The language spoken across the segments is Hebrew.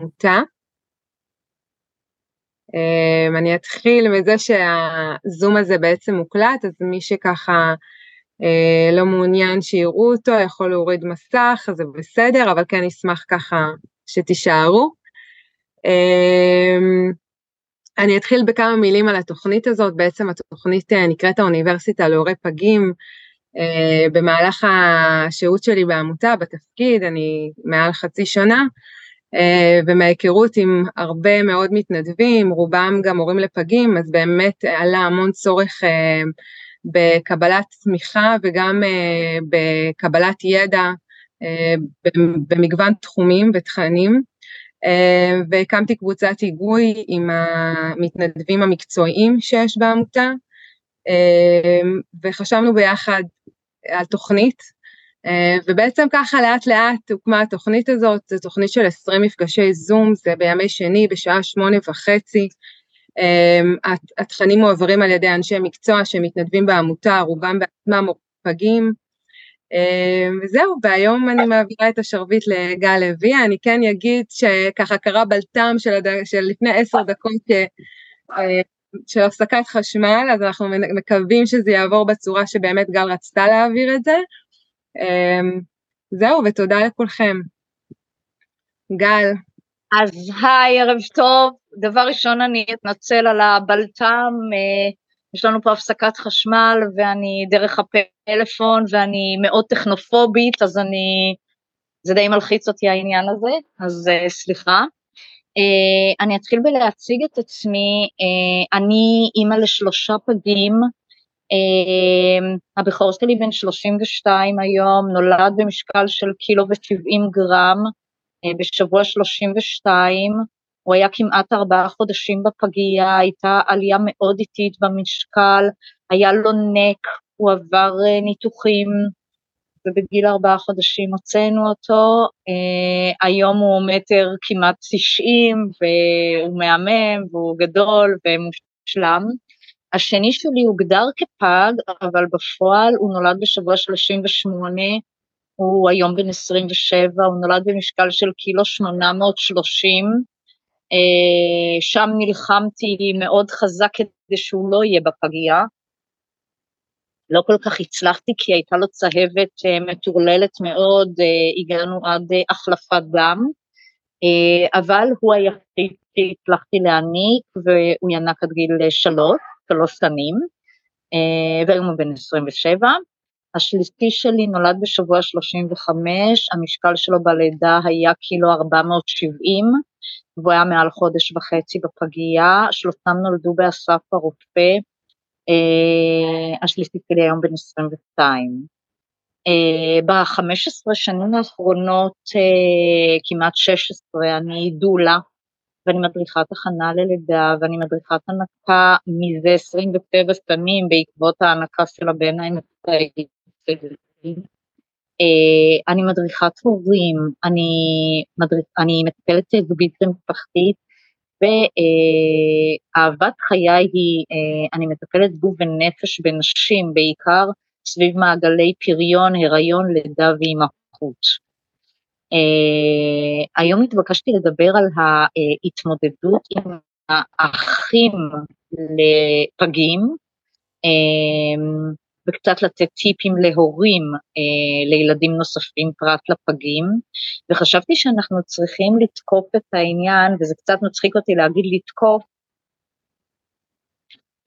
העמותה. אמ, אני אתחיל מזה שהזום הזה בעצם מוקלט, אז מי שככה אה, לא מעוניין שיראו אותו יכול להוריד מסך, זה בסדר, אבל כן אשמח ככה שתישארו. אמ, אני אתחיל בכמה מילים על התוכנית הזאת, בעצם התוכנית אה, נקראת האוניברסיטה להורי פגים. אה, במהלך השהות שלי בעמותה, בתפקיד, אני מעל חצי שנה, ומההיכרות עם הרבה מאוד מתנדבים, רובם גם הורים לפגים, אז באמת עלה המון צורך בקבלת תמיכה וגם בקבלת ידע במגוון תחומים ותכנים. אה, והקמתי קבוצת היגוי עם המתנדבים המקצועיים שיש בעמותה, אה, וחשבנו ביחד על תוכנית, אה, ובעצם ככה לאט לאט הוקמה התוכנית הזאת, זו תוכנית של 20 מפגשי זום, זה בימי שני בשעה שמונה וחצי, התכנים מועברים על ידי אנשי מקצוע שמתנדבים בעמותה, רובם בעצמם פגים, אמ, וזהו, והיום אני מעבירה את השרביט לגל לוי, אני כן אגיד שככה קרה בלטם של, הד... של לפני עשר דקות. אה, של הפסקת חשמל, אז אנחנו מקווים שזה יעבור בצורה שבאמת גל רצתה להעביר את זה. אמ, זהו, ותודה לכולכם. גל. אז היי, ערב טוב. דבר ראשון אני אתנצל על הבלטם, אה, יש לנו פה הפסקת חשמל ואני דרך הפלאפון ואני מאוד טכנופובית, אז אני, זה די מלחיץ אותי העניין הזה, אז uh, סליחה. Uh, אני אתחיל בלהציג את עצמי, אני אימא לשלושה פגים, הבכור שלי בן 32 היום, נולד במשקל של קילו ושבעים גרם, uh, בשבוע 32, הוא היה כמעט ארבעה חודשים בפגייה, הייתה עלייה מאוד איטית במשקל, היה לו נק, הוא עבר אה, ניתוחים, ובגיל ארבעה חודשים הוצאנו אותו, אה, היום הוא מטר כמעט תשעים, והוא מהמם, והוא גדול ומושלם. השני שלי הוגדר כפג, אבל בפועל הוא נולד בשבוע 38, הוא היום בן 27, הוא נולד במשקל של קילו 830, אה, שם נלחמתי מאוד חזק כדי שהוא לא יהיה בפגייה. לא כל כך הצלחתי כי הייתה לו צהבת אה, מטורללת מאוד, אה, הגענו עד החלפת דם, אבל הוא היחיד שהצלחתי להעניק והוא ינק עד גיל שלוש, שלוש שנים, והיום הוא בן 27. השלישי שלי נולד בשבוע 35, המשקל שלו בלידה היה קילו 470, והוא היה מעל חודש וחצי בפגייה, שלושתם נולדו באסף הרופא, אה, השלישי שלי היום בן 22. אה, ב-15 שנים האחרונות, אה, כמעט 16, אני דולה, ואני מדריכת הכנה ללידה, ואני מדריכת הנקה מזה 27 שנים בעקבות ההנקה של הבן האמצעי. אה, אני מדריכת הורים, אני, מדריך, אני מטפלת זוגית ומשפחתית, ואהבת חיי היא, אה, אני מטפלת גוף ונפש בנשים, בעיקר סביב מעגלי פריון, הריון, לידה ואימהות. אה, היום התבקשתי לדבר על ההתמודדות עם האחים לפגים, וקצת לתת טיפים להורים אה, לילדים נוספים פרט לפגים, וחשבתי שאנחנו צריכים לתקוף את העניין, וזה קצת מצחיק אותי להגיד לתקוף,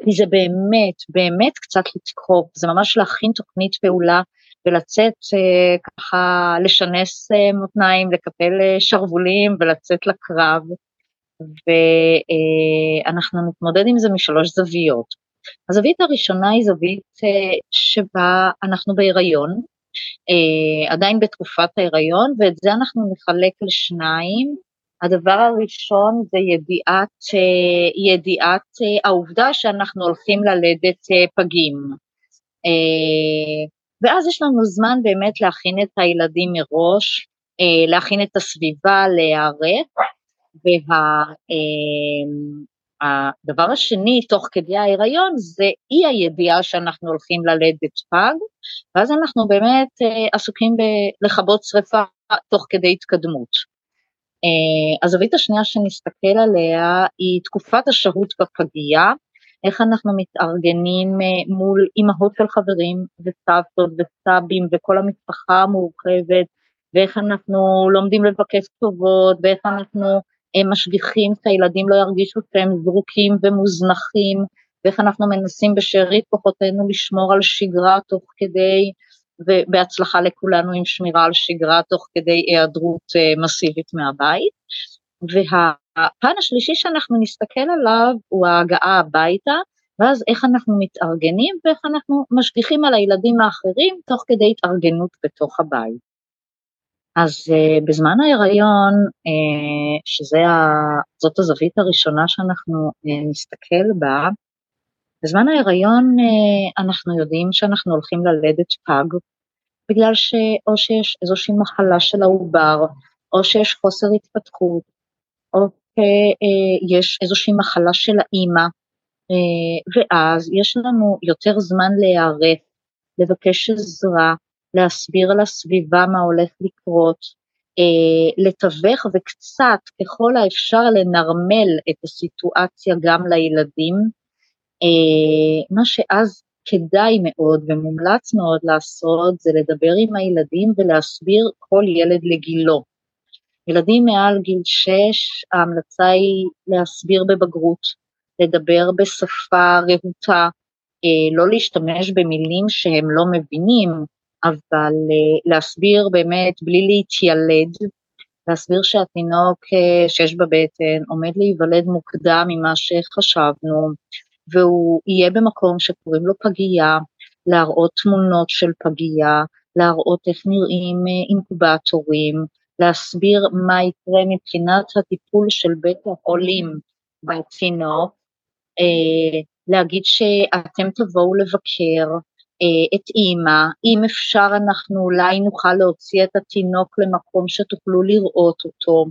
כי זה באמת, באמת קצת לתקוף, זה ממש להכין תוכנית פעולה ולצאת אה, ככה, לשנס אה, מותניים, לקפל אה, שרוולים ולצאת לקרב, ואנחנו נתמודד עם זה משלוש זוויות. הזווית הראשונה היא זווית שבה אנחנו בהיריון, עדיין בתקופת ההיריון, ואת זה אנחנו נחלק לשניים. הדבר הראשון זה ידיעת, ידיעת העובדה שאנחנו הולכים ללדת פגים. ואז יש לנו זמן באמת להכין את הילדים מראש, להכין את הסביבה, להיערך, וה, הדבר השני, תוך כדי ההיריון, זה אי הידיעה שאנחנו הולכים ללדת פג, ואז אנחנו באמת אה, עסוקים בלכבות שרפה תוך כדי התקדמות. הזווית השנייה שנסתכל עליה היא תקופת השהות בפגייה, איך אנחנו מתארגנים מול אימהות של חברים וסבתות וסבים וכל המשפחה המורחבת ואיך אנחנו לומדים לבקש טובות ואיך אנחנו משגיחים שהילדים לא ירגישו שהם זרוקים ומוזנחים ואיך אנחנו מנסים בשארית כוחותינו לשמור על שגרה תוך כדי, ובהצלחה לכולנו עם שמירה על שגרה תוך כדי היעדרות אה, מסיבית מהבית. והפן השלישי שאנחנו נסתכל עליו הוא ההגעה הביתה, ואז איך אנחנו מתארגנים ואיך אנחנו משגיחים על הילדים האחרים תוך כדי התארגנות בתוך הבית. אז uh, בזמן ההיריון, uh, שזאת הזווית הראשונה שאנחנו uh, נסתכל בה, בזמן ההיריון אה, אנחנו יודעים שאנחנו הולכים ללדת פג, בגלל שאו שיש איזושהי מחלה של העובר, או שיש חוסר התפתחות, או שיש איזושהי מחלה של האימא, אה, ואז יש לנו יותר זמן להיערך, לבקש עזרה, להסביר לסביבה מה הולך לקרות, אה, לתווך וקצת ככל האפשר לנרמל את הסיטואציה גם לילדים, אה, מה שאז כדאי מאוד ומומלץ מאוד לעשות זה לדבר עם הילדים ולהסביר כל ילד לגילו. ילדים מעל גיל 6, ההמלצה היא להסביר בבגרות, לדבר בשפה רהוטה, אה, לא להשתמש במילים שהם לא מבינים, אבל אה, להסביר באמת בלי להתיילד, להסביר שהתינוק שיש בבטן עומד להיוולד מוקדם ממה שחשבנו, והוא יהיה במקום שקוראים לו פגייה, להראות תמונות של פגייה, להראות איך נראים אה, אינקובטורים, להסביר מה יקרה מבחינת הטיפול של בית החולים בתינוק, אה, להגיד שאתם תבואו לבקר, אה, את אימא, אם אפשר אנחנו אולי נוכל להוציא את התינוק למקום שתוכלו לראות אותו,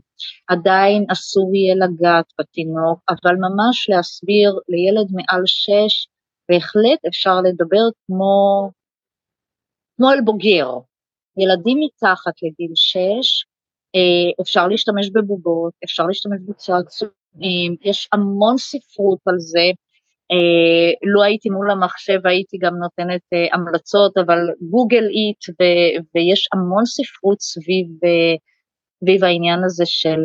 עדיין אסור יהיה לגעת בתינוק, אבל ממש להסביר לילד מעל שש, בהחלט אפשר לדבר כמו, כמו על בוגר. ילדים מתחת לגיל שש, אפשר להשתמש בבובות, אפשר להשתמש בצעצועים, יש המון ספרות על זה, אה, לו הייתי מול המחשב הייתי גם נותנת אה, המלצות, אבל גוגל איט ויש המון ספרות סביב, אה, סביב העניין הזה של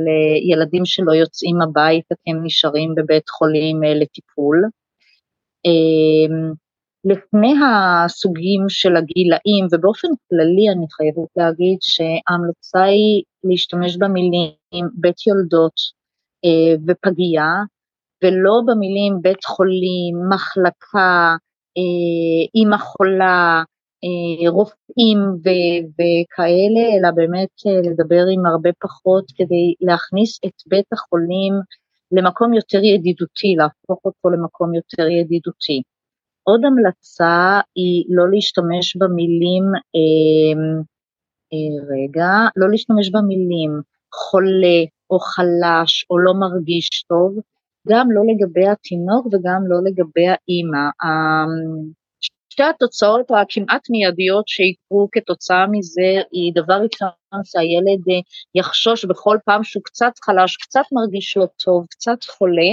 ילדים שלא יוצאים הביתה כי הם נשארים בבית חולים לטיפול. לפני הסוגים של הגילאים, ובאופן כללי אני חייבת להגיד שההמלצה היא להשתמש במילים בית יולדות ופגייה, ולא במילים בית חולים, מחלקה, אה, אימא חולה, אה, רופאים ו- וכאלה, אלא באמת אה, לדבר עם הרבה פחות כדי להכניס את בית החולים למקום יותר ידידותי, להפוך אותו למקום יותר ידידותי. עוד המלצה היא לא להשתמש במילים, אה, אה, רגע, לא להשתמש במילים חולה או חלש או לא מרגיש טוב, גם לא לגבי התינוק וגם לא לגבי האימא. אמ, שתי התוצאות הכמעט מיידיות שיקרו כתוצאה מזה היא דבר ראשון שהילד אה, יחשוש בכל פעם שהוא קצת חלש, קצת מרגיש לא טוב, קצת חולה,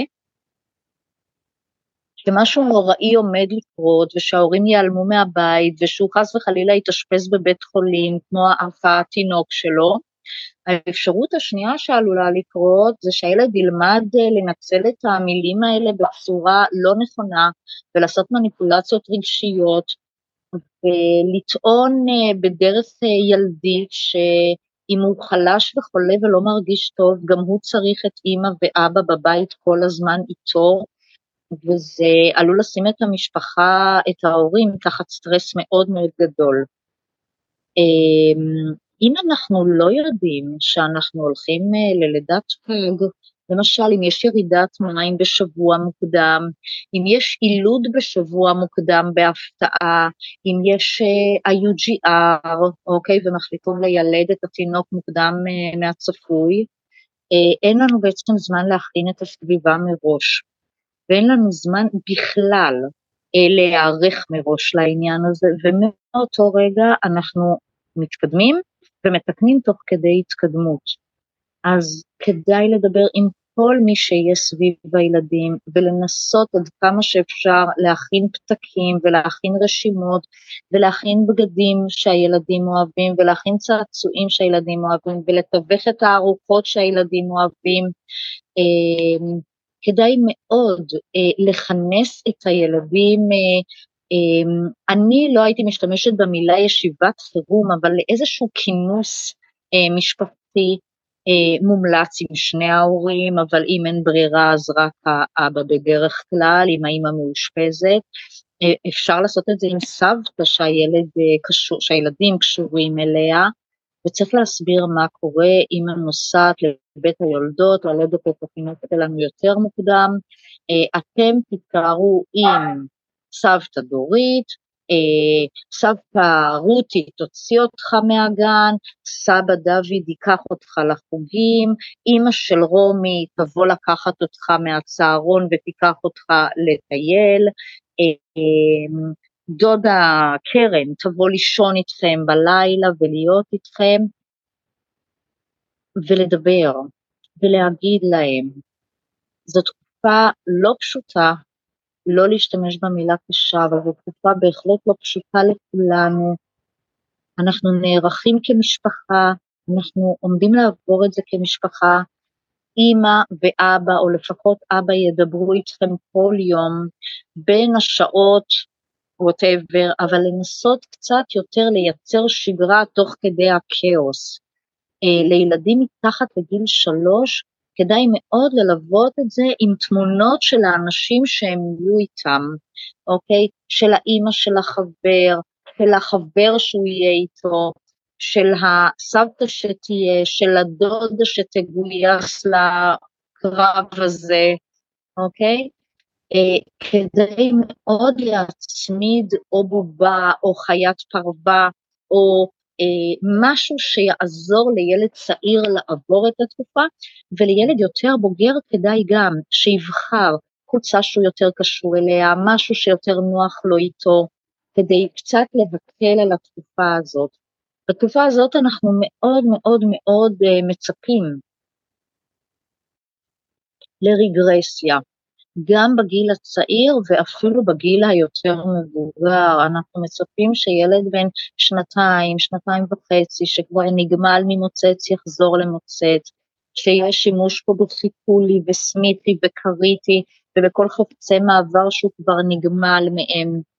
שמשהו נוראי עומד לקרות ושההורים ייעלמו מהבית ושהוא חס וחלילה יתאשפז בבית חולים כמו האף התינוק שלו, האפשרות השנייה שעלולה לקרות זה שהילד ילמד אה, לנצל את המילים האלה בצורה לא נכונה ולעשות מניפולציות רגשיות ולטעון אה, בדרך אה, ילדית שאם הוא חלש וחולה ולא מרגיש טוב, גם הוא צריך את אימא ואבא בבית כל הזמן איתו, וזה עלול לשים את המשפחה, את ההורים, תחת סטרס מאוד מאוד גדול. אמ, אם אנחנו לא יודעים שאנחנו הולכים אה, ללידת פג, למשל אם יש ירידת מים בשבוע מוקדם, אם יש עילוד בשבוע מוקדם בהפתעה, אם יש uh, אה, IUGR, אוקיי, ומחליטים לילד את התינוק מוקדם uh, מהצפוי, אין לנו בעצם זמן להכין את הסביבה מראש, ואין לנו זמן בכלל uh, להיערך מראש לעניין הזה, ומאותו רגע אנחנו מתקדמים ומתקנים תוך כדי התקדמות. אז כדאי לדבר עם כל מי שיהיה סביב הילדים ולנסות עד כמה שאפשר להכין פתקים ולהכין רשימות ולהכין בגדים שהילדים אוהבים ולהכין צעצועים שהילדים אוהבים ולתווך את הארוחות שהילדים אוהבים. אה, כדאי מאוד אה, לכנס את הילדים, אה, אני לא הייתי משתמשת במילה ישיבת חירום, אבל לאיזשהו כינוס משפחתי אה, מומלץ עם שני ההורים, אבל אם אין ברירה אז רק האבא בדרך כלל, עם האמא מאושפזת. אה, אפשר לעשות את זה עם סבתא שהילד אה, שהילדים קשורים אליה, וצריך להסביר מה קורה אם אני נוסעת לבית היולדות ללדת את התינוקת שלנו יותר מוקדם. אתם תתקערו עם סבתא דורית, אה, סבתא רותי תוציא אותך מהגן, סבא דוד ייקח אותך לחוגים, אימא של רומי תבוא לקחת אותך מהצהרון ותיקח אותך לטייל, אה, דודה קרן תבוא לישון איתכם בלילה ולהיות איתכם ולדבר ולהגיד להם. זו תקופה לא פשוטה, לא להשתמש במילה קשה, אבל זו תקופה בהחלט לא פשוטה לכולנו. אנחנו נערכים כמשפחה, אנחנו עומדים לעבור את זה כמשפחה. אימא ואבא, או לפחות אבא, ידברו איתכם כל יום, בין השעות, ווטאבר, אבל לנסות קצת יותר לייצר שגרה תוך כדי הכאוס. אה, לילדים מתחת לגיל שלוש, כדאי מאוד ללוות את זה עם תמונות של האנשים שהם יהיו איתם, אוקיי? של האימא של החבר, של החבר שהוא יהיה איתו, של הסבתא שתהיה, של הדודה שתגויס לקרב הזה, אוקיי? אה, כדי מאוד להצמיד או בובה או חיית פרווה או אה, משהו שיעזור לילד צעיר לעבור את התקופה, ולילד יותר בוגר כדאי גם שיבחר קבוצה שהוא יותר קשור אליה, משהו שיותר נוח לו איתו, כדי קצת לבטל על התקופה הזאת. בתקופה הזאת אנחנו מאוד מאוד מאוד uh, מצפים לרגרסיה. גם בגיל הצעיר ואפילו בגיל היותר מבוגר. אנחנו מצפים שילד בן שנתיים, שנתיים וחצי, שכבר נגמל ממוצץ, יחזור למוצץ, שיהיה שימוש פה בחיתולי וסמיתי וקריטי ובכל חפצי מעבר שהוא כבר נגמל מהם.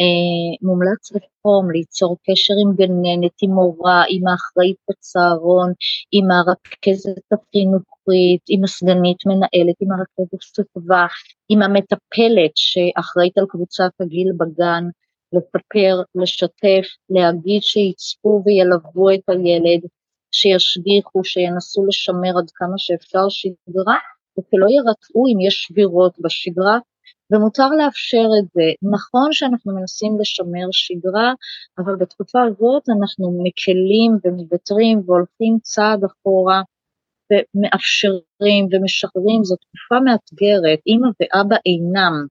אה, מומלץ רפורם ליצור קשר עם גננת, עם מורה, עם האחראית בצהרון, עם הרכזת החינוכית, עם הסגנית מנהלת, עם הרכזת שכבה, עם המטפלת שאחראית על קבוצת הגיל בגן, לספר, לשתף, להגיד שיצפו וילוו את הילד, שישגיחו, שינסו לשמר עד כמה שאפשר שגרה, ושלא ירתעו אם יש שבירות בשגרה, ומותר לאפשר את זה. נכון שאנחנו מנסים לשמר שגרה, אבל בתקופה הזאת אנחנו מקלים ומוותרים והולכים צעד אחורה ומאפשרים ומשחררים, זו תקופה מאתגרת, אימא ואבא אינם.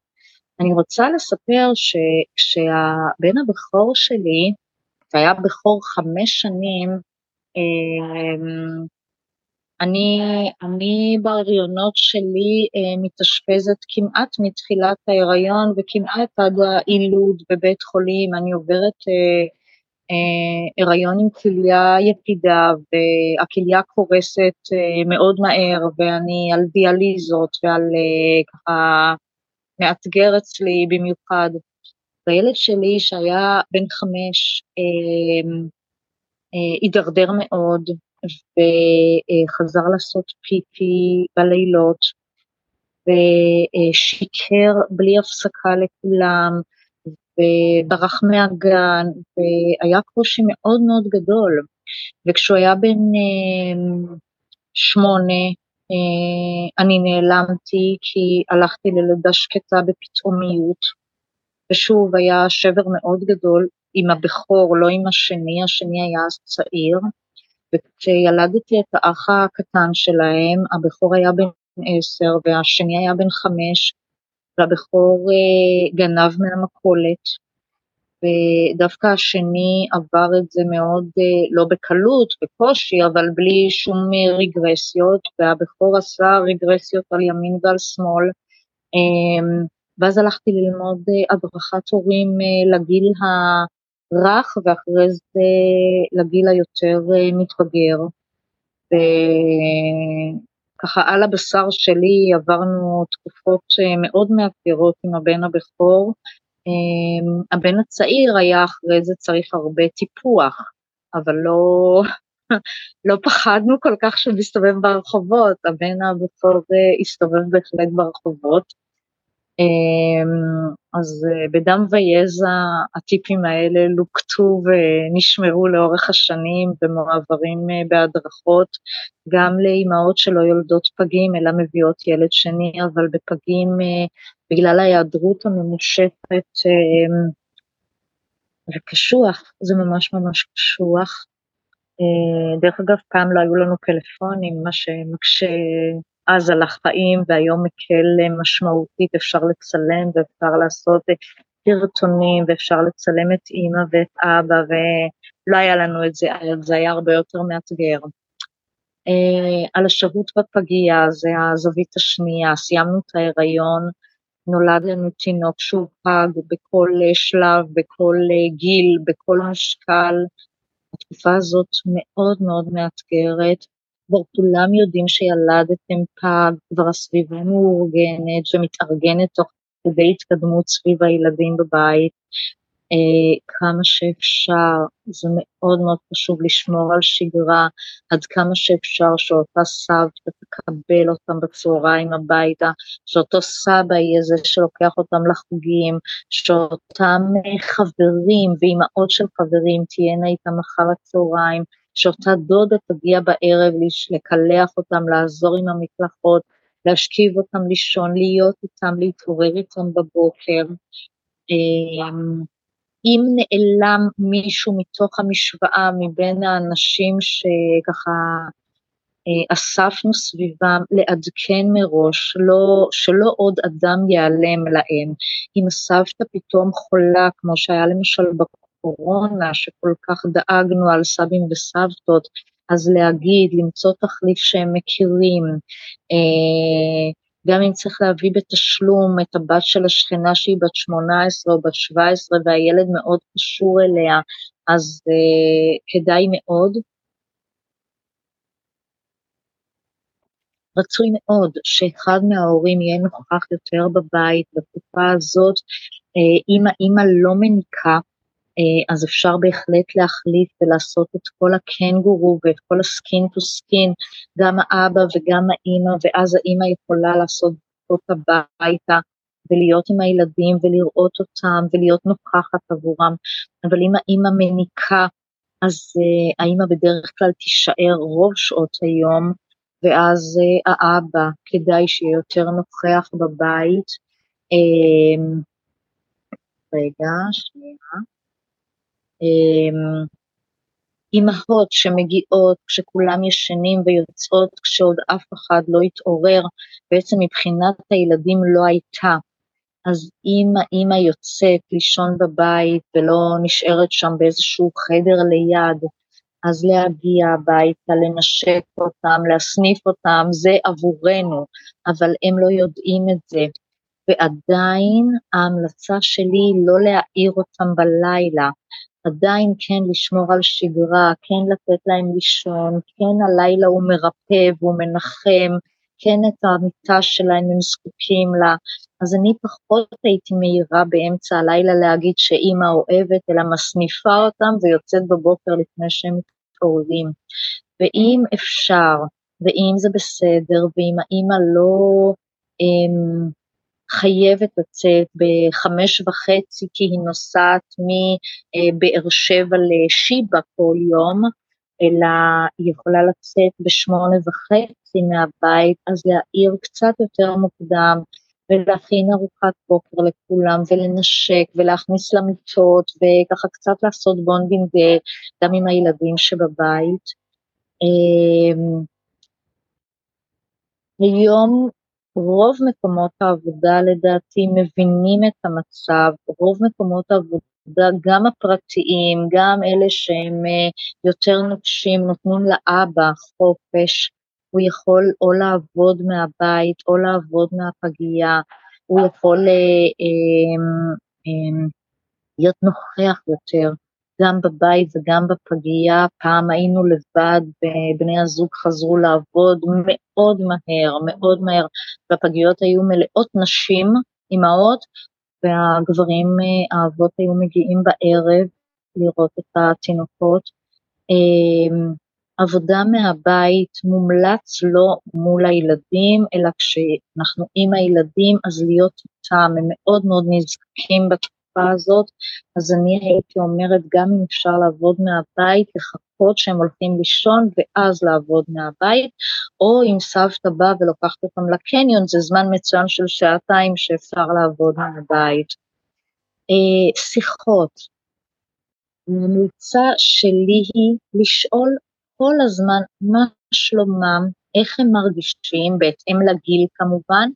אני רוצה לספר שכשהבן הבכור שלי, שהיה בכור חמש שנים, אמ, אני, אני בהריונות שלי אה, מתאשפזת כמעט מתחילת ההיריון וכמעט עד העילוד בבית חולים, אני עוברת אה, אה, הריון עם כליה יפידה והכליה קורסת אה, מאוד מהר ואני על דיאליזות ועל אה, ככה מאתגר אצלי במיוחד. והילד שלי שהיה בן חמש אה, אה, הידרדר מאוד, וחזר לעשות פיפי בלילות, ושיקר בלי הפסקה לכולם, וברח מהגן, והיה קושי מאוד מאוד גדול. וכשהוא היה בן אה, שמונה, אה, אני נעלמתי כי הלכתי ללידה שקטה בפתאומיות, ושוב היה שבר מאוד גדול עם הבכור, לא עם השני, השני היה אז צעיר, וכשילדתי את האח הקטן שלהם, הבכור היה בן עשר והשני היה בן חמש, והבכור אה, גנב מהמכולת, ודווקא השני עבר את זה מאוד, אה, לא בקלות, בקושי, אבל בלי שום רגרסיות, והבכור עשה רגרסיות על ימין ועל שמאל. ואז הלכתי ללמוד אה, הדרכת הורים אה, לגיל הרך, ואחרי זה לגיל היותר מתבגר. וככה על הבשר שלי עברנו תקופות מאוד מאתגרות עם הבן הבכור, אמ, הבן הצעיר היה אחרי זה צריך הרבה טיפוח, אבל לא, לא פחדנו כל כך שהוא מסתובב ברחובות, הבן הבכור הסתובב בהחלט ברחובות. אמ, אז אה, בדם ויזע הטיפים האלה לוקטו ונשמרו לאורך השנים במעברים אה, בהדרכות, גם לאימהות שלא יולדות פגים אלא מביאות ילד שני, אבל בפגים אה, בגלל ההיעדרות הממושכת וקשוח, זה ממש ממש קשוח. דרך אגב, פעם לא היו לנו פלאפונים, מה שמקשה אז על החיים, והיום מקל משמעותית, אפשר לצלם ואפשר לעשות סרטונים, ואפשר לצלם את אימא ואת אבא, ולא היה לנו את זה, זה היה הרבה יותר מאתגר. אה, על השהות בפגייה, זה הזווית השנייה, סיימנו את ההיריון, נולד לנו תינוק שהוא פג בכל שלב, בכל גיל, בכל משקל. התקופה הזאת מאוד מאוד מאתגרת, כבר כולם יודעים שילדתם פג, כבר הסביבה מאורגנת ומתארגנת תוך כדי התקדמות סביב הילדים בבית. אה, כמה שאפשר, זה מאוד מאוד חשוב לשמור על שגרה, עד כמה שאפשר שאותה סבתא תקבל אותם בצהריים הביתה, שאותו סבא יהיה זה שלוקח אותם לחוגים, שאותם חברים ואימהות של חברים תהיינה איתם אחר הצהריים, שאותה דודה תגיע בערב לקלח אותם, לעזור עם המקלחות, להשכיב אותם לישון, להיות איתם, להתעורר איתם בבוקר. אמ, אם נעלם מישהו מתוך המשוואה מבין האנשים שככה אה, אספנו סביבם, לעדכן מראש, לא, שלא עוד אדם ייעלם להם. אם הסבתא פתאום חולה, כמו שהיה למשל הקורונה, שכל כך דאגנו על סבים וסבתות, אז להגיד, למצוא תחליף שהם מכירים, אה, גם אם צריך להביא בתשלום את הבת של השכנה שהיא בת 18 או בת 17 והילד מאוד קשור אליה, אז אה, כדאי מאוד. רצוי מאוד שאחד מההורים יהיה נוכח יותר בבית בתקופה הזאת, אה, אם האימא לא מניקה, אז אפשר בהחלט להחליף ולעשות את כל הקנגורו ואת כל ה skin to skin, גם האבא וגם האימא, ואז האימא יכולה לעשות קפיצות הביתה ולהיות עם הילדים ולראות אותם ולהיות נוכחת עבורם, אבל אם האימא מניקה, אז uh, האימא בדרך כלל תישאר רוב שעות היום, ואז uh, האבא כדאי שיהיה יותר נוכח בבית. Uh, רגע, שנייה. אמ, אימהות שמגיעות כשכולם ישנים ויוצאות כשעוד אף אחד לא התעורר, בעצם מבחינת הילדים לא הייתה. אז אם האימא יוצאת לישון בבית ולא נשארת שם באיזשהו חדר ליד, אז להגיע הביתה, לנשק אותם, להסניף אותם, זה עבורנו, אבל הם לא יודעים את זה. ועדיין ההמלצה שלי לא להעיר אותם בלילה, עדיין כן לשמור על שגרה, כן לתת להם לישון, כן הלילה הוא מרפא והוא מנחם, כן את המיטה שלהם הם זקוקים לה, אז אני פחות הייתי מהירה באמצע הלילה להגיד שאימא אוהבת, אלא מסניפה אותם ויוצאת בבוקר לפני שהם מתעוררים. ואם אפשר, ואם זה בסדר, ואם האימא לא אמ, חייבת לצאת בחמש וחצי כי היא נוסעת מבאר שבע לשיבא כל יום, אלא היא יכולה לצאת בשמונה וחצי מהבית, אז להעיר קצת יותר מוקדם ולהכין ארוחת בוקר לכולם ולנשק ולהכניס למיטות וככה קצת לעשות bonding גם עם הילדים שבבית. היום רוב מקומות העבודה לדעתי מבינים את המצב, רוב מקומות העבודה גם הפרטיים, גם אלה שהם אה, יותר נוקשים, נותנים לאבא חופש, הוא יכול או לעבוד מהבית או לעבוד מהפגייה, הוא יכול אה, אה, אה, להיות נוכח יותר, גם בבית וגם בפגייה, פעם היינו לבד ובני הזוג חזרו לעבוד מאוד מהר, מאוד מהר, והפגיות היו מלאות נשים, אימהות, והגברים, אה, האבות היו מגיעים בערב לראות את התינוקות. אמ, עבודה מהבית מומלץ לא מול הילדים, אלא כשאנחנו עם הילדים אז להיות איתם, הם מאוד מאוד נזקקים בתקופה הזאת, אז אני הייתי אומרת גם אם אפשר לעבוד מהבית, לחכות שהם הולכים לישון ואז לעבוד מהבית, או אם סבתא באה ולוקחת אותם לקניון, זה זמן מצוין של שעתיים שאפשר לעבוד מהבית. אה, שיחות, הממוצע שלי היא לשאול כל הזמן מה שלומם, איך הם מרגישים, בהתאם לגיל כמובן,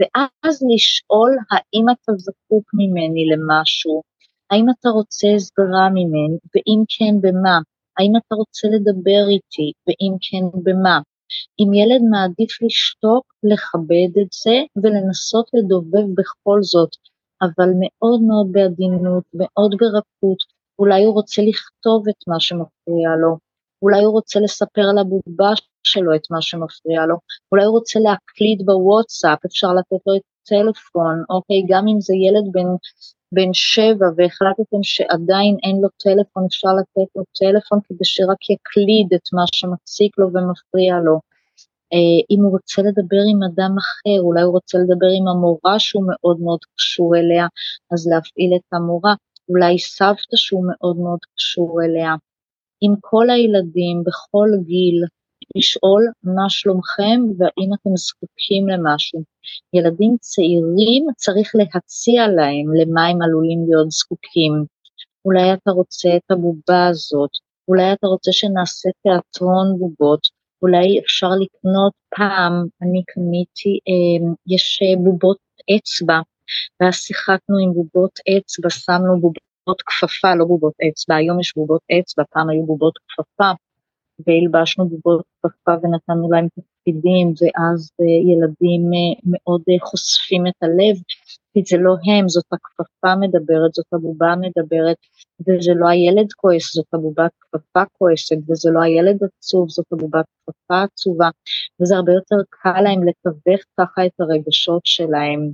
ואז לשאול האם אתה זקוק ממני למשהו, האם אתה רוצה הסברה ממני, ואם כן במה, האם אתה רוצה לדבר איתי, ואם כן במה. אם ילד מעדיף לשתוק, לכבד את זה ולנסות לדובב בכל זאת, אבל מאוד מאוד בעדינות, מאוד ברכות, אולי הוא רוצה לכתוב את מה שמפריע לו, אולי הוא רוצה לספר לבובה שלו את מה שמפריע לו, אולי הוא רוצה להקליד בוואטסאפ, אפשר לתת לו את הטלפון, אוקיי, גם אם זה ילד בן, בן שבע והחלטתם שעדיין אין לו טלפון, אפשר לתת לו טלפון כדי שרק יקליד את מה שמציק לו ומפריע לו. אה, אם הוא רוצה לדבר עם אדם אחר, אולי הוא רוצה לדבר עם המורה שהוא מאוד מאוד קשור אליה, אז להפעיל את המורה, אולי סבתא שהוא מאוד מאוד קשור אליה. עם כל הילדים בכל גיל, לשאול מה שלומכם והאם אתם זקוקים למשהו. ילדים צעירים צריך להציע להם למה הם עלולים להיות זקוקים. אולי אתה רוצה את הבובה הזאת, אולי אתה רוצה שנעשה תיאטרון בובות, אולי אפשר לקנות פעם, אני קניתי, אה, יש בובות אצבע, ואז שיחקנו עם בובות אצבע, שמנו בובות בובות כפפה, לא בובות אצבע, היום יש בובות אצבע, פעם היו בובות כפפה, והלבשנו בובות כפפה ונתנו להם תפקידים, ואז אה, ילדים אה, מאוד אה, חושפים את הלב, כי זה לא הם, זאת הכפפה מדברת, זאת הבובה מדברת, וזה לא הילד כועס, זאת הבובת כפפה כועסת, וזה לא הילד עצוב, זאת הבובת כפפה עצובה, וזה הרבה יותר קל להם לתווך ככה את הרגשות שלהם.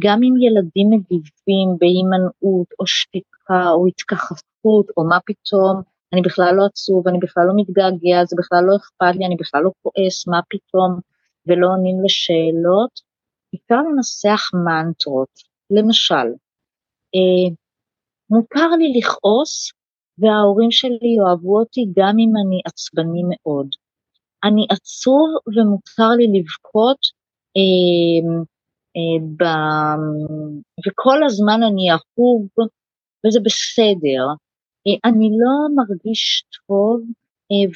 גם אם ילדים מגיבים בהימנעות או שתיקה או התכחפות או מה פתאום, אני בכלל לא עצוב, אני בכלל לא מתגעגע, זה בכלל לא אכפת לי, אני בכלל לא כועס, מה פתאום, ולא עונים לשאלות, אפשר לנסח מנטרות. למשל, אה, מותר לי לכעוס וההורים שלי יאהבו אותי גם אם אני עצבני מאוד. אני עצוב ומותר לי לבכות אה, ב... וכל הזמן אני אהוב, וזה בסדר. אני לא מרגיש טוב,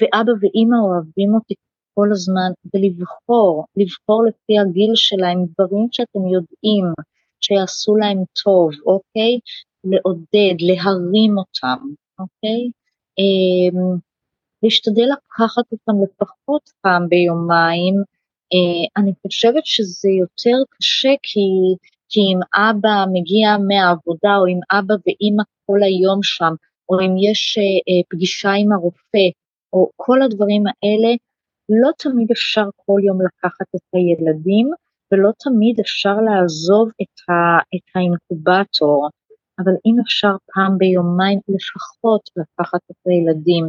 ואבא ואימא אוהבים אותי כל הזמן, ולבחור, לבחור לפי הגיל שלהם דברים שאתם יודעים שיעשו להם טוב, אוקיי? לעודד, להרים אותם, אוקיי? להשתדל לקחת אותם לפחות פעם ביומיים, אה, אני חושבת שזה יותר קשה כי, כי אם אבא מגיע מהעבודה או אם אבא ואימא כל היום שם, או אם יש אה, אה, פגישה עם הרופא, או כל הדברים האלה, לא תמיד אפשר כל יום לקחת את הילדים, ולא תמיד אפשר לעזוב את, ה, את האינקובטור, אבל אם אפשר פעם ביומיים לפחות לקחת את הילדים.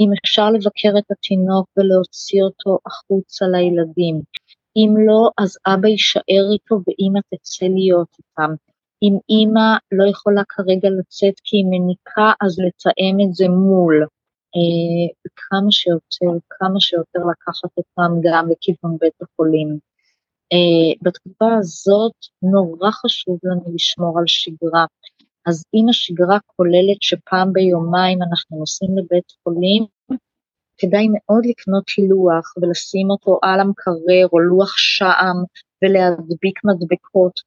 אם אפשר לבקר את התינוק ולהוציא אותו החוצה לילדים. אם לא, אז אבא יישאר איתו ואימא תצא להיות איתם. אם אימא לא יכולה כרגע לצאת כי היא מניקה, אז לתאם את זה מול. אה, כמה שיותר, כמה שיותר לקחת אותם גם לכיוון בית החולים. אה, בתקופה הזאת נורא חשוב לנו לשמור על שגרה. אז אם השגרה כוללת שפעם ביומיים אנחנו נוסעים לבית חולים, כדאי מאוד לקנות לוח ולשים אותו על המקרר או לוח שעם ולהדביק מדבקות,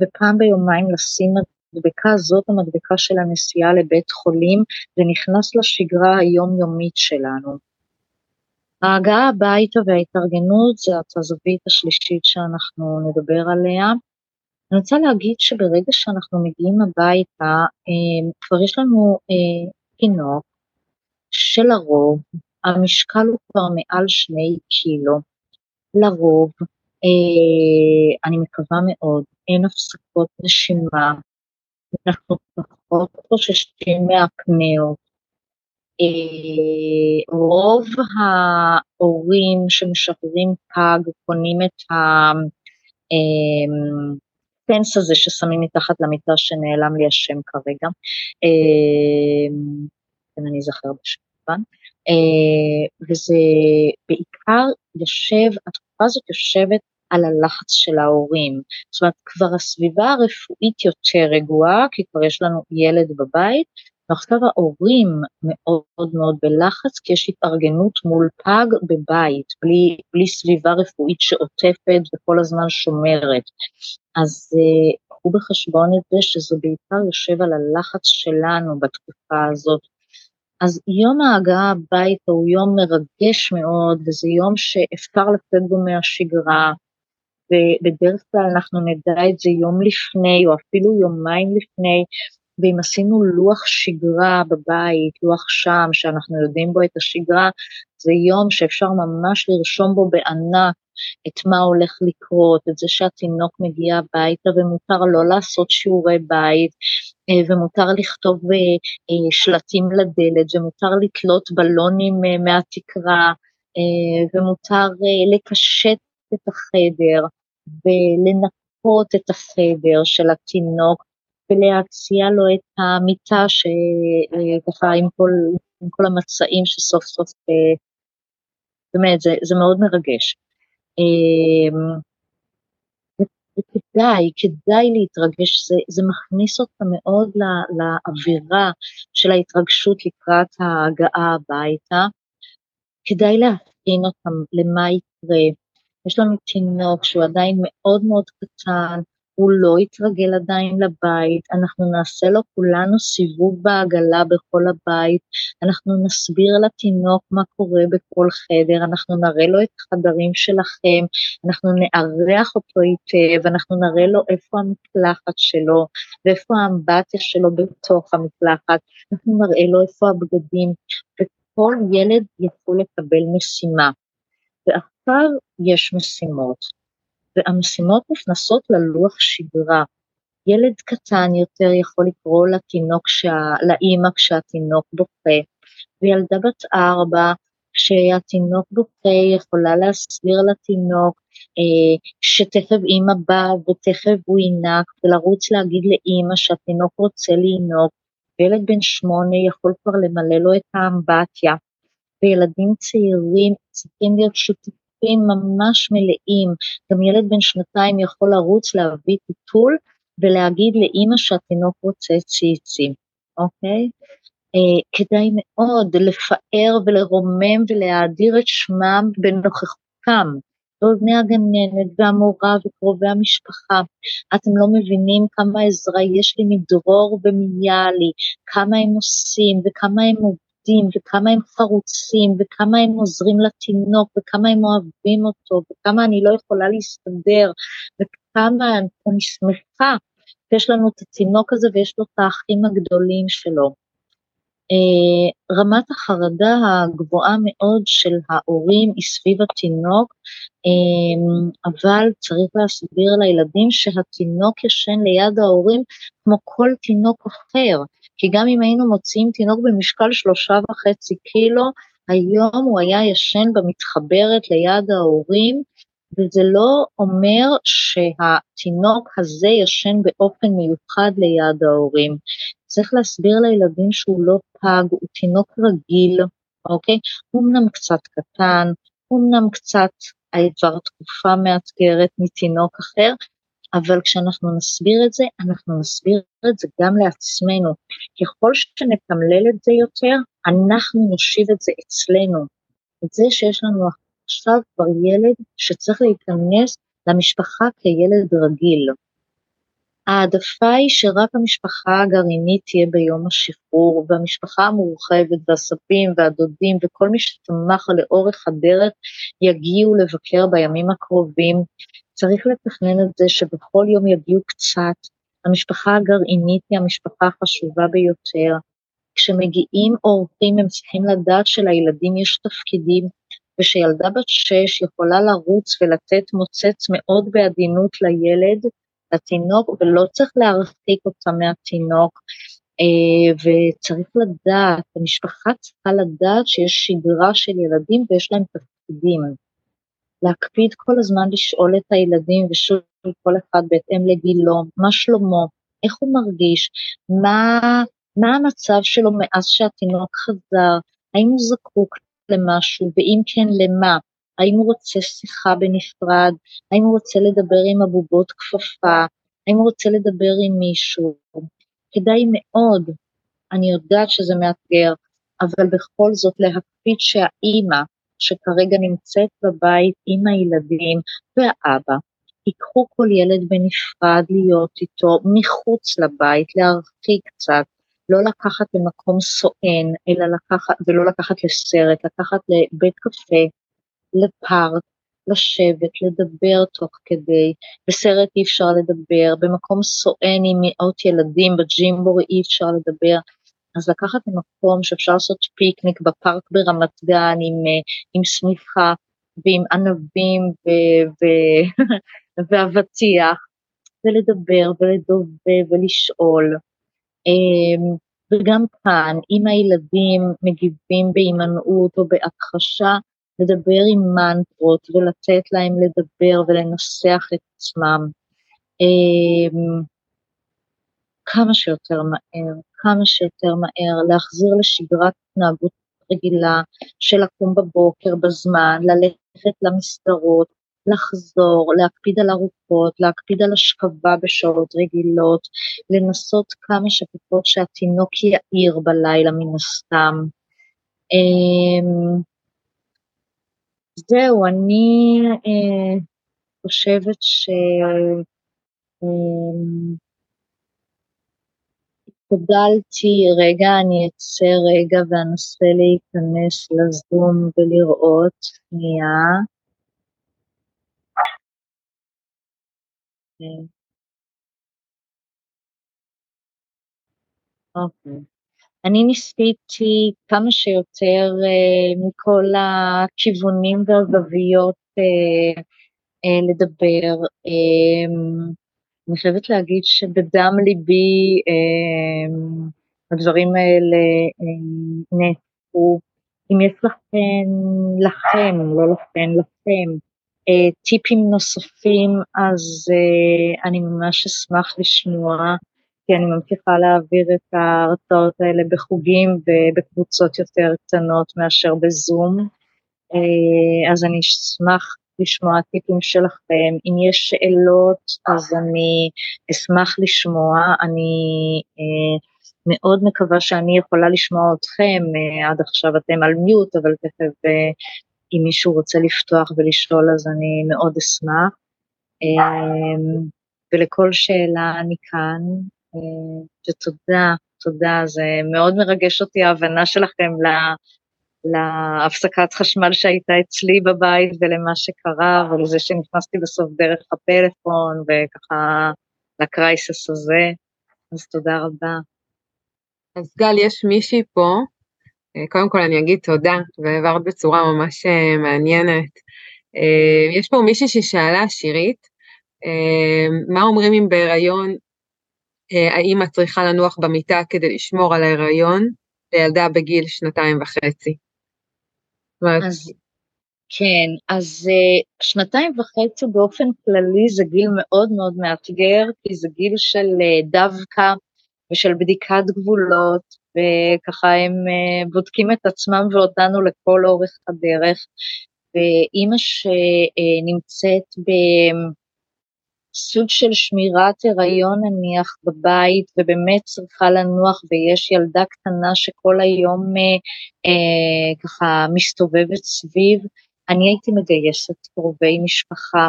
ופעם ביומיים לשים המדבקה זאת המדבקה של הנסיעה לבית חולים ונכנס לשגרה היומיומית שלנו. ההגעה הביתה וההתארגנות זה הזווית השלישית שאנחנו נדבר עליה. אני רוצה להגיד שברגע שאנחנו מגיעים הביתה, אה, כבר יש לנו אה, תינוק שלרוב המשקל הוא כבר מעל שני קילו. לרוב, אה, אני מקווה מאוד, אין הפסקות נשימה, אנחנו פחות חוששים מהפניות. אה, רוב ההורים שמשחררים פג קונים את הפנס הזה ששמים מתחת למיטה שנעלם לי השם כרגע, כן אני אזכר בשם. וזה בעיקר יושב, התקופה הזאת יושבת על הלחץ של ההורים. זאת אומרת, כבר הסביבה הרפואית יותר רגועה, כי כבר יש לנו ילד בבית, ועכשיו ההורים מאוד מאוד בלחץ, כי יש התארגנות מול פג בבית, בלי, בלי סביבה רפואית שעוטפת וכל הזמן שומרת. אז uh, קחו בחשבון את זה שזה בעיקר יושב על הלחץ שלנו בתקופה הזאת. אז יום ההגעה הביתה הוא יום מרגש מאוד, וזה יום שאפשר לצאת בו מהשגרה, ובדרך כלל אנחנו נדע את זה יום לפני, או אפילו יומיים לפני, ואם עשינו לוח שגרה בבית, לוח שם, שאנחנו יודעים בו את השגרה, זה יום שאפשר ממש לרשום בו בענק את מה הולך לקרות, את זה שהתינוק מגיע הביתה ומותר לא לעשות שיעורי בית, אה, ומותר לכתוב אה, אה, שלטים לדלת, ומותר לתלות בלונים מהתקרה, ומותר לקשט את החדר, ולנקות את החדר של התינוק, ולהציע לו את המיטה שככה עם כל, עם כל המצעים שסוף סוף, באמת זה, זה מאוד מרגש. וכדאי, כדאי להתרגש, זה, זה מכניס אותה מאוד לה, לאווירה של ההתרגשות לקראת ההגעה הביתה. כדאי להכין אותם למה יקרה. יש לנו תינוק שהוא עדיין מאוד מאוד קטן, הוא לא יתרגל עדיין לבית, אנחנו נעשה לו כולנו סיבוב בעגלה בכל הבית, אנחנו נסביר לתינוק מה קורה בכל חדר, אנחנו נראה לו את החדרים שלכם, אנחנו נארח אותו היטב, אנחנו נראה לו איפה המקלחת שלו ואיפה האמבטיה שלו בתוך המקלחת, אנחנו נראה לו איפה הבגדים, וכל ילד יכול לקבל משימה. ועכשיו יש משימות. והמשימות נכנסות ללוח שגרה. ילד קטן יותר יכול לקרוא לתינוק, שה... לאימא כשהתינוק בוכה, וילדה בת ארבע, כשהתינוק בוכה, יכולה להסביר לתינוק אה, שתכף אימא באה ותכף הוא ינק, ולרוץ להגיד לאימא שהתינוק רוצה לינוק, וילד בן שמונה יכול כבר למלא לו את האמבטיה, וילדים צעירים צריכים להיות שותפים שותפים ממש מלאים. גם ילד בן שנתיים יכול לרוץ להביא טיטול ולהגיד לאימא שהתינוק רוצה ציצים, אוקיי? אה, כדאי מאוד לפאר ולרומם ולהאדיר את שמם בנוכחותם. באוזני הגננת והמורה וקרובי המשפחה. אתם לא מבינים כמה עזרה יש לי מדרור ומיאלי, כמה הם עושים וכמה הם עובדים וכמה הם חרוצים וכמה הם עוזרים לתינוק וכמה הם אוהבים אותו וכמה אני לא יכולה להסתדר וכמה אני שמחה שיש לנו את התינוק הזה ויש לו את האחים הגדולים שלו. Uh, רמת החרדה הגבוהה מאוד של ההורים היא סביב התינוק, uh, אבל צריך להסביר לילדים שהתינוק ישן ליד ההורים כמו כל תינוק אחר, כי גם אם היינו מוציאים תינוק במשקל שלושה וחצי קילו, היום הוא היה ישן במתחברת ליד ההורים, וזה לא אומר שהתינוק הזה ישן באופן מיוחד ליד ההורים. צריך להסביר לילדים שהוא לא פג, הוא תינוק רגיל, אוקיי? הוא אמנם קצת קטן, הוא אמנם קצת עבר תקופה מאתגרת מתינוק אחר, אבל כשאנחנו נסביר את זה, אנחנו נסביר את זה גם לעצמנו. ככל שנתמלל את זה יותר, אנחנו נושיב את זה אצלנו. את זה שיש לנו עכשיו כבר ילד שצריך להיכנס למשפחה כילד רגיל. ההעדפה היא שרק המשפחה הגרעינית תהיה ביום השחרור, והמשפחה המורחבת והסבים והדודים וכל מי שצמח לאורך הדרך יגיעו לבקר בימים הקרובים. צריך לתכנן את זה שבכל יום יגיעו קצת. המשפחה הגרעינית היא המשפחה החשובה ביותר. כשמגיעים אורחים הם צריכים לדעת שלילדים יש תפקידים, ושילדה בת שש יכולה לרוץ ולתת מוצץ מאוד בעדינות לילד, לתינוק, ולא צריך להרחיק אותה מהתינוק, אה, וצריך לדעת, המשפחה צריכה לדעת שיש שגרה של ילדים ויש להם תפקידים. להקפיד כל הזמן לשאול את הילדים, ושוב כל אחד בהתאם לגילו, מה שלמה, איך הוא מרגיש, מה, מה המצב שלו מאז שהתינוק חזר, האם הוא זקוק למשהו, ואם כן למה, האם הוא רוצה שיחה בנפרד, האם הוא רוצה לדבר עם הבובות כפפה, האם הוא רוצה לדבר עם מישהו. כדאי מאוד, אני יודעת שזה מאתגר, אבל בכל זאת להקפיד שהאימא שכרגע נמצאת בבית עם הילדים והאבא, ייקחו כל ילד בנפרד להיות איתו מחוץ לבית, להרחיק קצת, לא לקחת למקום סואן, אלא לקחת, ולא לקחת לסרט, לקחת לבית קפה, לפארק, לשבת, לדבר תוך כדי, בסרט אי אפשר לדבר, במקום סואן עם מאות ילדים, בג'ימבורי אי אפשר לדבר, אז לקחת למקום שאפשר לעשות פיקניק בפארק ברמת גן עם, עם שמיכה ועם ענבים ואבטיח, ולדבר ולדובב ולשאול. אמ, וגם כאן, אם הילדים מגיבים בהימנעות או בהכחשה, לדבר עם מנטרות ולתת להם לדבר ולנסח את עצמם. אמ, כמה שיותר מהר, כמה שיותר מהר, להחזיר לשגרת התנהגות רגילה של לקום בבוקר בזמן, ללכת למסדרות, לחזור, להקפיד על ארוחות, להקפיד על השכבה בשעות רגילות, לנסות כמה שפחות שהתינוק יאיר בלילה מן הסתם. אמ, זהו, אני אה, חושבת ש... אמ, רגע, אני אצא רגע ואנסה להיכנס לזום ולראות, שנייה. אוקיי. אני ניסיתי כמה שיותר uh, מכל הכיוונים והזוויות uh, uh, לדבר. אני חייבת להגיד שבדם ליבי um, הדברים האלה um, נעשו. אם יש לכם, לכם, לא לכם, לכם, אה, טיפים נוספים, אז אה, אני ממש אשמח לשמוע, כי אני ממשיכה להעביר את ההרצאות האלה בחוגים ובקבוצות יותר קטנות מאשר בזום, אה, אז אני אשמח לשמוע טיפים שלכם. אם יש שאלות, אז אני אשמח לשמוע. אני אה, מאוד מקווה שאני יכולה לשמוע אתכם, אה, עד עכשיו אתם על מיוט, אבל תכף אה, אם מישהו רוצה לפתוח ולשאול אז אני מאוד אשמח. אמ, ולכל שאלה אני כאן, ותודה, תודה, זה מאוד מרגש אותי ההבנה שלכם להפסקת חשמל שהייתה אצלי בבית ולמה שקרה ולזה שנכנסתי בסוף דרך הפלאפון וככה לקרייסס הזה, אז תודה רבה. אז גל, יש מישהי פה אה, קודם כל אני אגיד תודה, והעברת בצורה ממש אה, מעניינת. אה, יש פה מישהי ששאלה, שירית, מה אומרים אם בהיריון, האם את צריכה לנוח במיטה כדי לשמור על ההיריון לילדה בגיל שנתיים וחצי? אז, כן, אז שנתיים וחצי באופן כללי זה גיל מאוד מאוד מאתגר, כי זה גיל של דווקא ושל בדיקת גבולות, וככה הם אה, בודקים את עצמם ואותנו לכל אורך הדרך. ואימא שנמצאת בסוג של שמירת הריון נניח בבית ובאמת צריכה לנוח ויש ילדה קטנה שכל היום אה, אה, ככה מסתובבת סביב, אני הייתי מגייסת קרובי משפחה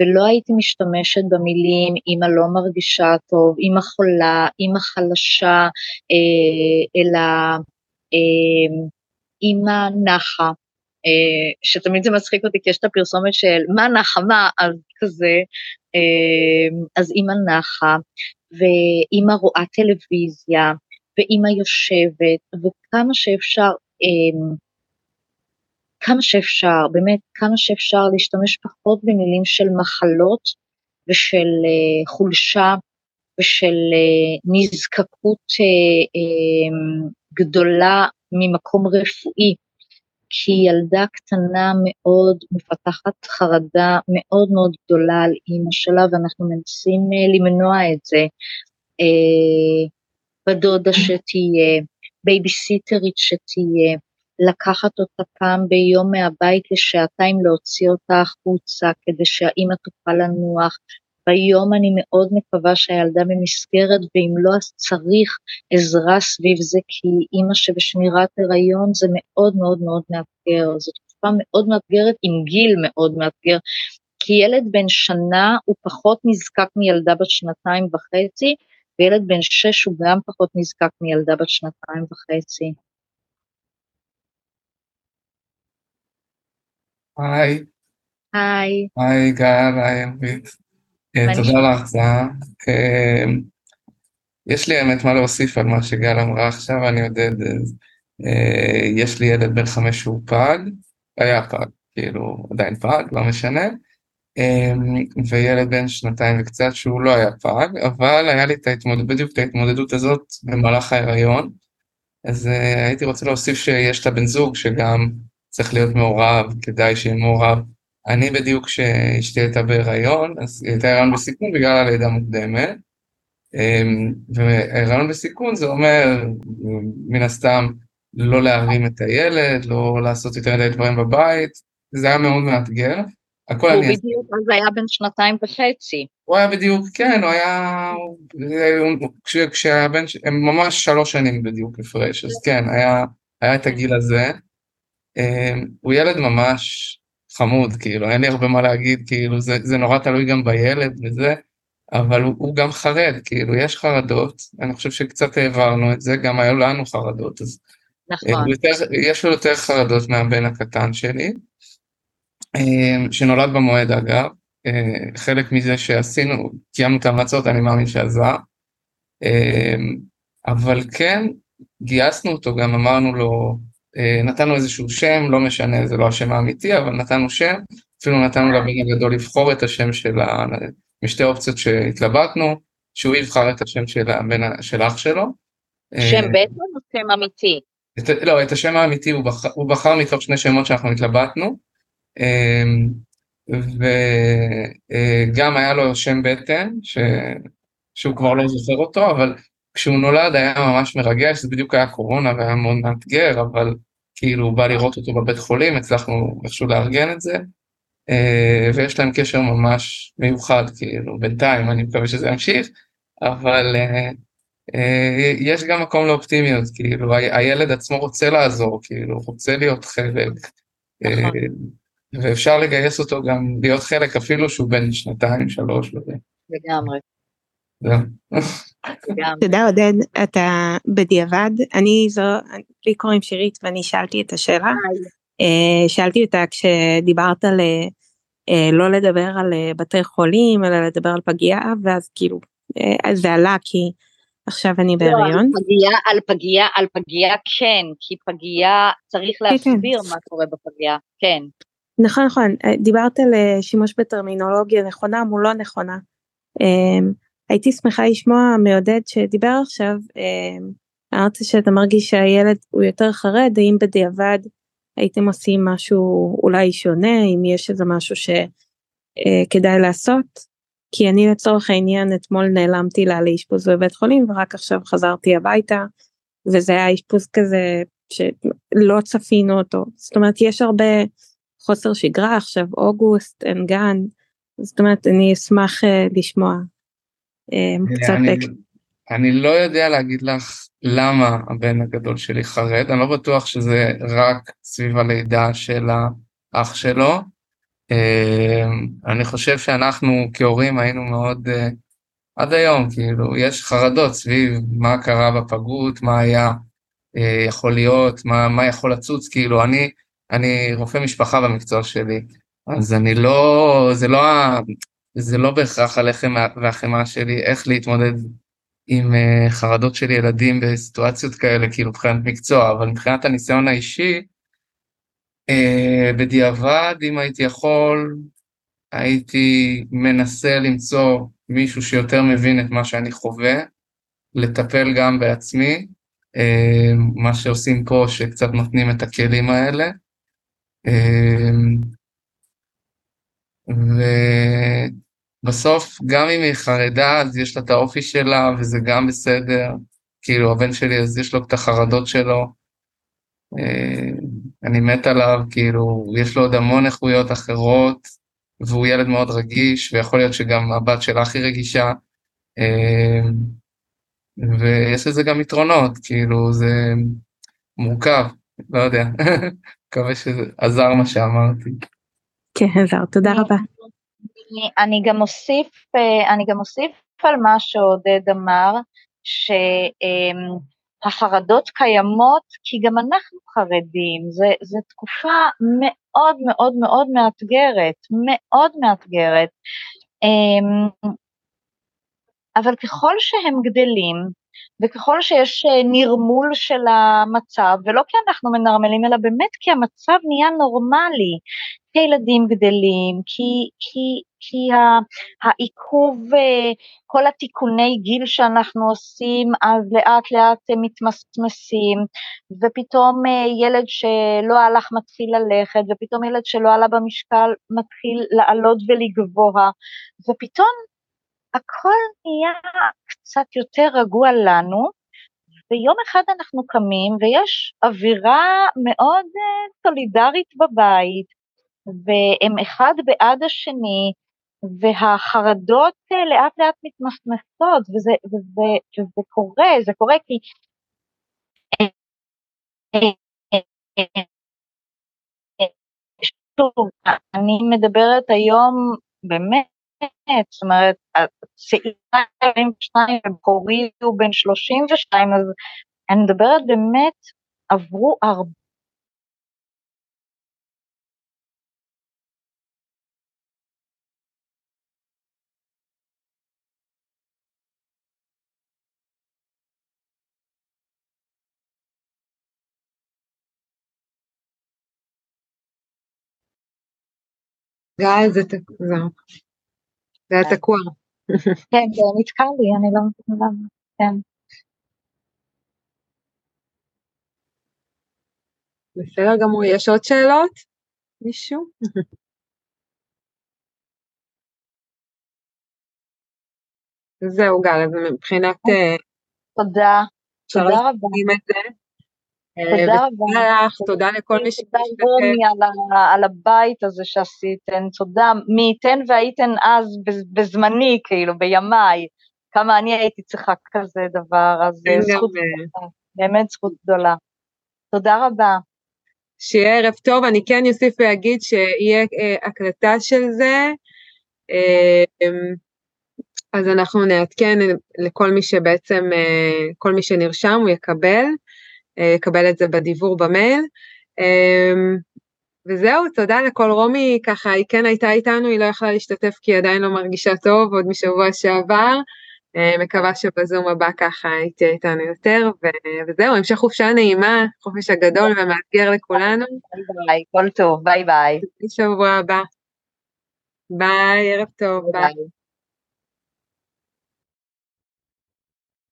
ולא הייתי משתמשת במילים אמא לא מרגישה טוב, אמא חולה, אמא חלשה, אה, אלא אה, אמא נחה, אה, שתמיד זה מצחיק אותי כי יש את הפרסומת של מה נחה מה, אז כזה, אז אמא נחה, ואמא רואה טלוויזיה, ואמא יושבת, וכמה שאפשר, כמה שאפשר, באמת כמה שאפשר להשתמש פחות במילים של מחלות ושל uh, חולשה ושל uh, נזקקות uh, uh, גדולה ממקום רפואי, כי ילדה קטנה מאוד מפתחת חרדה מאוד מאוד גדולה על אימא שלה ואנחנו מנסים אה, למנוע את זה. בדודה שתהיה, בייביסיטרית שתהיה, לקחת אותה פעם ביום מהבית לשעתיים, להוציא אותה החוצה כדי שהאימא תוכל לנוח. ביום אני מאוד מקווה שהילדה במסגרת, ואם לא אז צריך עזרה סביב זה, כי אימא שבשמירת הריון זה מאוד מאוד מאוד מאתגר, זו תקופה מאוד מאתגרת עם גיל מאוד מאתגר, כי ילד בן שנה הוא פחות נזקק מילדה בת שנתיים וחצי, וילד בן שש הוא גם פחות נזקק מילדה בת שנתיים וחצי. היי. היי. היי גל, היי אבית. אה, תודה לך, זהה. אה, יש לי האמת מה להוסיף על מה שגל אמרה עכשיו, אני יודע, אה, יש לי ילד בן חמש שהוא פג, היה פג, כאילו עדיין פג, לא משנה, וילד בן שנתיים וקצת שהוא לא היה פג, אבל היה לי את ההתמודדות, בדיוק את ההתמודדות הזאת במהלך ההיריון, אז הייתי רוצה להוסיף שיש את הבן זוג שגם צריך להיות מעורב, כדאי שיהיה מעורב. אני בדיוק כשאשתי הייתה בהיריון, אז היא הייתה הריון בסיכון בגלל הלידה מוקדמת. אמ, והיריון בסיכון זה אומר, מן הסתם, לא להרים את הילד, לא לעשות יותר מדי דברים בבית, זה היה מאוד מאתגר. הכל אני... הוא בדיוק אז היה בן שנתיים וחצי. הוא היה בדיוק, כן, הוא היה... כשהיה בן... הם ממש שלוש שנים בדיוק הפרש, אז כן, היה, היה את הגיל הזה. אמ, הוא ילד ממש חמוד, כאילו, אין לי הרבה מה להגיד, כאילו, זה, זה נורא תלוי גם בילד וזה, אבל הוא, הוא גם חרד, כאילו, יש חרדות, אני חושב שקצת העברנו את זה, גם היו לנו חרדות, אז... נכון. יותר, יש לו יותר חרדות מהבן הקטן שלי, אמ, שנולד במועד אגב, אה, חלק מזה שעשינו, קיימנו את ההמלצות, אני מאמין שעזר, אבל כן, גייסנו אותו, גם אמרנו לו, אה, נתנו איזשהו שם, לא משנה, זה לא השם האמיתי, אבל נתנו שם, אפילו נתנו לבן הגדול לבחור את השם של ה... משתי אופציות שהתלבטנו, שהוא יבחר את השם של, הבן, של אח שלו. שם אה, בעצם או שם אמיתי? את, לא, את השם האמיתי הוא בחר, הוא בחר מתוך שני שמות שאנחנו התלבטנו, אה, וגם היה לו שם בטן, ש, שהוא כבר לא זוכר אותו, אבל כשהוא נולד היה ממש מרגש, זה בדיוק היה קורונה והיה מאוד מאתגר, אבל כאילו הוא בא לראות אותו בבית חולים, הצלחנו איכשהו לארגן את זה, אה, ויש להם קשר ממש מיוחד, כאילו, בינתיים, אני מקווה שזה ימשיך, אבל אה, אה, יש גם מקום לאופטימיות, כאילו, הילד עצמו רוצה לעזור, כאילו, רוצה להיות חלק, נכון. ואפשר לגייס אותו גם להיות חלק אפילו שהוא בן שנתיים, שלוש, וזה. לגמרי. אתה יודע עודד אתה בדיעבד אני זו לי קוראים שירית ואני שאלתי את השאלה אה, שאלתי אותה כשדיברת על אה, לא לדבר על אה, בתי חולים אלא לדבר על פגיעה ואז כאילו זה עלה כי עכשיו אני לא, בהריון. על פגיעה על פגיעה על פגיעה כן כי פגיעה צריך כן, כן. להסביר מה קורה בפגיעה כן. נכון נכון דיברת על שימוש בטרמינולוגיה נכונה מול לא נכונה. הייתי שמחה לשמוע מעודד שדיבר עכשיו, אמ, אמרת שאתה מרגיש שהילד הוא יותר חרד, האם בדיעבד הייתם עושים משהו אולי שונה, אם יש איזה משהו שכדאי אה, לעשות? כי אני לצורך העניין אתמול נעלמתי לה לאשפוז בבית חולים ורק עכשיו חזרתי הביתה וזה היה אשפוז כזה שלא צפינו אותו זאת אומרת יש הרבה חוסר שגרה עכשיו אוגוסט אין גן זאת אומרת אני אשמח uh, לשמוע אה, קצת... אני, אני לא יודע להגיד לך למה הבן הגדול שלי חרד, אני לא בטוח שזה רק סביב הלידה של האח שלו. אני חושב שאנחנו כהורים היינו מאוד, עד היום, כאילו, יש חרדות סביב מה קרה בפגות, מה היה יכול להיות, מה, מה יכול לצוץ, כאילו, אני, אני רופא משפחה במקצוע שלי, אז אני לא, זה לא, זה לא בהכרח הלחם והחמאה שלי, איך להתמודד עם uh, חרדות של ילדים בסיטואציות כאלה, כאילו מבחינת מקצוע, אבל מבחינת הניסיון האישי, uh, בדיעבד, אם הייתי יכול, הייתי מנסה למצוא מישהו שיותר מבין את מה שאני חווה, לטפל גם בעצמי, uh, מה שעושים פה, שקצת נותנים את הכלים האלה. Uh, ובסוף, גם אם היא חרדה, אז יש לה את האופי שלה, וזה גם בסדר. כאילו, הבן שלי, אז יש לו את החרדות שלו. אה, אני מת עליו, כאילו, יש לו עוד המון איכויות אחרות, והוא ילד מאוד רגיש, ויכול להיות שגם הבת שלה הכי רגישה. אה, ויש לזה גם יתרונות, כאילו, זה מורכב, לא יודע. מקווה שזה עזר מה שאמרתי. כן, עזר, תודה רבה. אני גם אוסיף, אה, אני גם אוסיף על מה שעודד אמר, שהחרדות קיימות כי גם אנחנו חרדים, זו תקופה מאוד מאוד מאוד מאתגרת, מאוד מאתגרת. אמ, אבל ככל שהם גדלים, וככל שיש אה, נרמול של המצב, ולא כי אנחנו מנרמלים, אלא באמת כי המצב נהיה נורמלי, כי ילדים גדלים, כי, כי, כי העיכוב, אה, כל התיקוני גיל שאנחנו עושים, אז לאט לאט הם מתמסמסים, ופתאום אה, ילד שלא הלך מתחיל ללכת, ופתאום ילד שלא עלה במשקל מתחיל לעלות ולגבוה, ופתאום הכל נהיה קצת יותר רגוע לנו, ויום אחד אנחנו קמים ויש אווירה מאוד סולידרית בבית, והם אחד בעד השני, והחרדות uh, לאט לאט מתמסמסות, וזה, וזה, וזה קורה, זה קורה כי... שוב, אני מדברת היום באמת זאת אומרת, צעירה 42 ובכורי הוא בן 32, אז אני מדברת באמת, עברו הרבה. גל, זה תקוע. זה היה תקוע. כן, זה נתקע לי, אני לא מבינה למה, כן. בסדר גמור, יש עוד שאלות? מישהו? זהו גל, אז מבחינת... אה, תודה, תודה רבה. תודה אה, רבה. לך, תודה לכל מי שמשתתף. תודה רומי על הבית הזה שעשיתן, תודה. מי ייתן והייתן אז בזמני, כאילו, בימיי. כמה אני הייתי צריכה כזה דבר, אז אה, זכות גדולה, באמת זכות גדולה. תודה רבה. שיהיה ערב טוב, אני כן אוסיף ואגיד שיהיה אה, הקלטה של זה, אז אנחנו נעדכן לכל מי שבעצם, כל מי שנרשם הוא יקבל. יקבל את זה בדיוור במייל. אמ, וזהו, תודה לכל רומי, ככה היא כן הייתה איתנו, היא לא יכלה להשתתף כי היא עדיין לא מרגישה טוב, עוד משבוע שעבר. אה, מקווה שבזום הבא ככה היא תהיה איתנו יותר, וזהו, המשך חופשה נעימה, חופש הגדול ומאתגר לכולנו. ביי ביי, כל טוב, ביי ביי. שבוע הבא. ביי, ערב טוב, ביי. ביי.